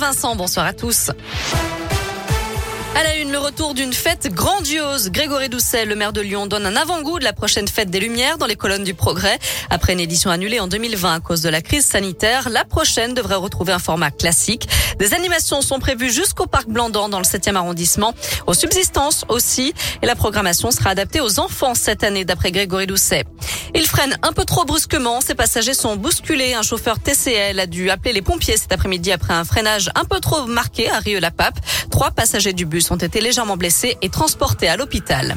Vincent, bonsoir à tous. À la une, le retour d'une fête grandiose. Grégory Doucet, le maire de Lyon, donne un avant-goût de la prochaine fête des Lumières dans les colonnes du Progrès. Après une édition annulée en 2020 à cause de la crise sanitaire, la prochaine devrait retrouver un format classique. Des animations sont prévues jusqu'au parc Blandan dans le 7e arrondissement, aux subsistances aussi. Et la programmation sera adaptée aux enfants cette année, d'après Grégory Doucet. Il freine un peu trop brusquement. Ses passagers sont bousculés. Un chauffeur TCL a dû appeler les pompiers cet après-midi après un freinage un peu trop marqué à Rieux-la-Pape. Trois passagers du bus ont été légèrement blessés et transportés à l'hôpital.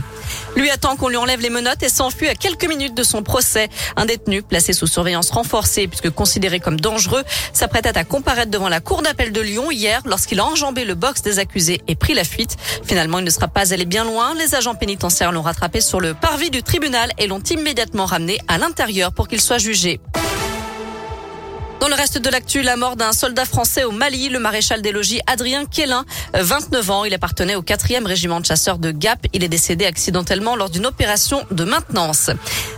Lui attend qu'on lui enlève les menottes et s'enfuit à quelques minutes de son procès. Un détenu placé sous surveillance renforcée puisque considéré comme dangereux s'apprêtait à comparaître devant la cour d'appel de Lyon hier lorsqu'il a enjambé le box des accusés et pris la fuite. Finalement, il ne sera pas allé bien loin. Les agents pénitentiaires l'ont rattrapé sur le parvis du tribunal et l'ont immédiatement ramené à l'intérieur pour qu'il soit jugé. Dans le reste de l'actu, la mort d'un soldat français au Mali, le maréchal des logis Adrien Quélin, 29 ans. Il appartenait au 4e régiment de chasseurs de Gap. Il est décédé accidentellement lors d'une opération de maintenance.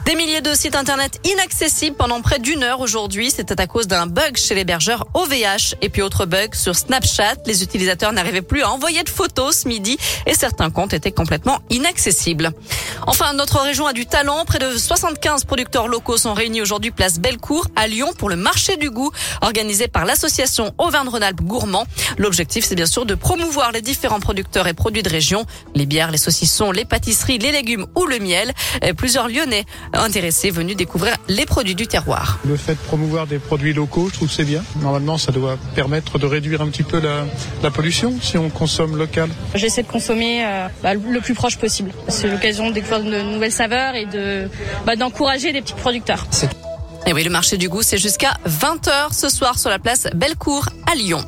Des milliers de sites internet inaccessibles pendant près d'une heure aujourd'hui. C'était à cause d'un bug chez l'hébergeur OVH. Et puis autre bug sur Snapchat. Les utilisateurs n'arrivaient plus à envoyer de photos ce midi et certains comptes étaient complètement inaccessibles. Enfin, notre région a du talent. Près de 75 producteurs locaux sont réunis aujourd'hui place Bellecour à Lyon pour le marché du goût organisé par l'association Auvergne-Rhône-Alpes Gourmand. L'objectif, c'est bien sûr de promouvoir les différents producteurs et produits de région, les bières, les saucissons, les pâtisseries, les légumes ou le miel. Plusieurs Lyonnais intéressés venus découvrir les produits du terroir. Le fait de promouvoir des produits locaux, je trouve c'est bien. Normalement, ça doit permettre de réduire un petit peu la, la pollution si on consomme local. J'essaie de consommer euh, bah, le plus proche possible. C'est l'occasion de découvrir de nouvelles saveurs et de bah, d'encourager des petits producteurs. Et oui, le marché du goût, c'est jusqu'à 20h ce soir sur la place Bellecour à Lyon.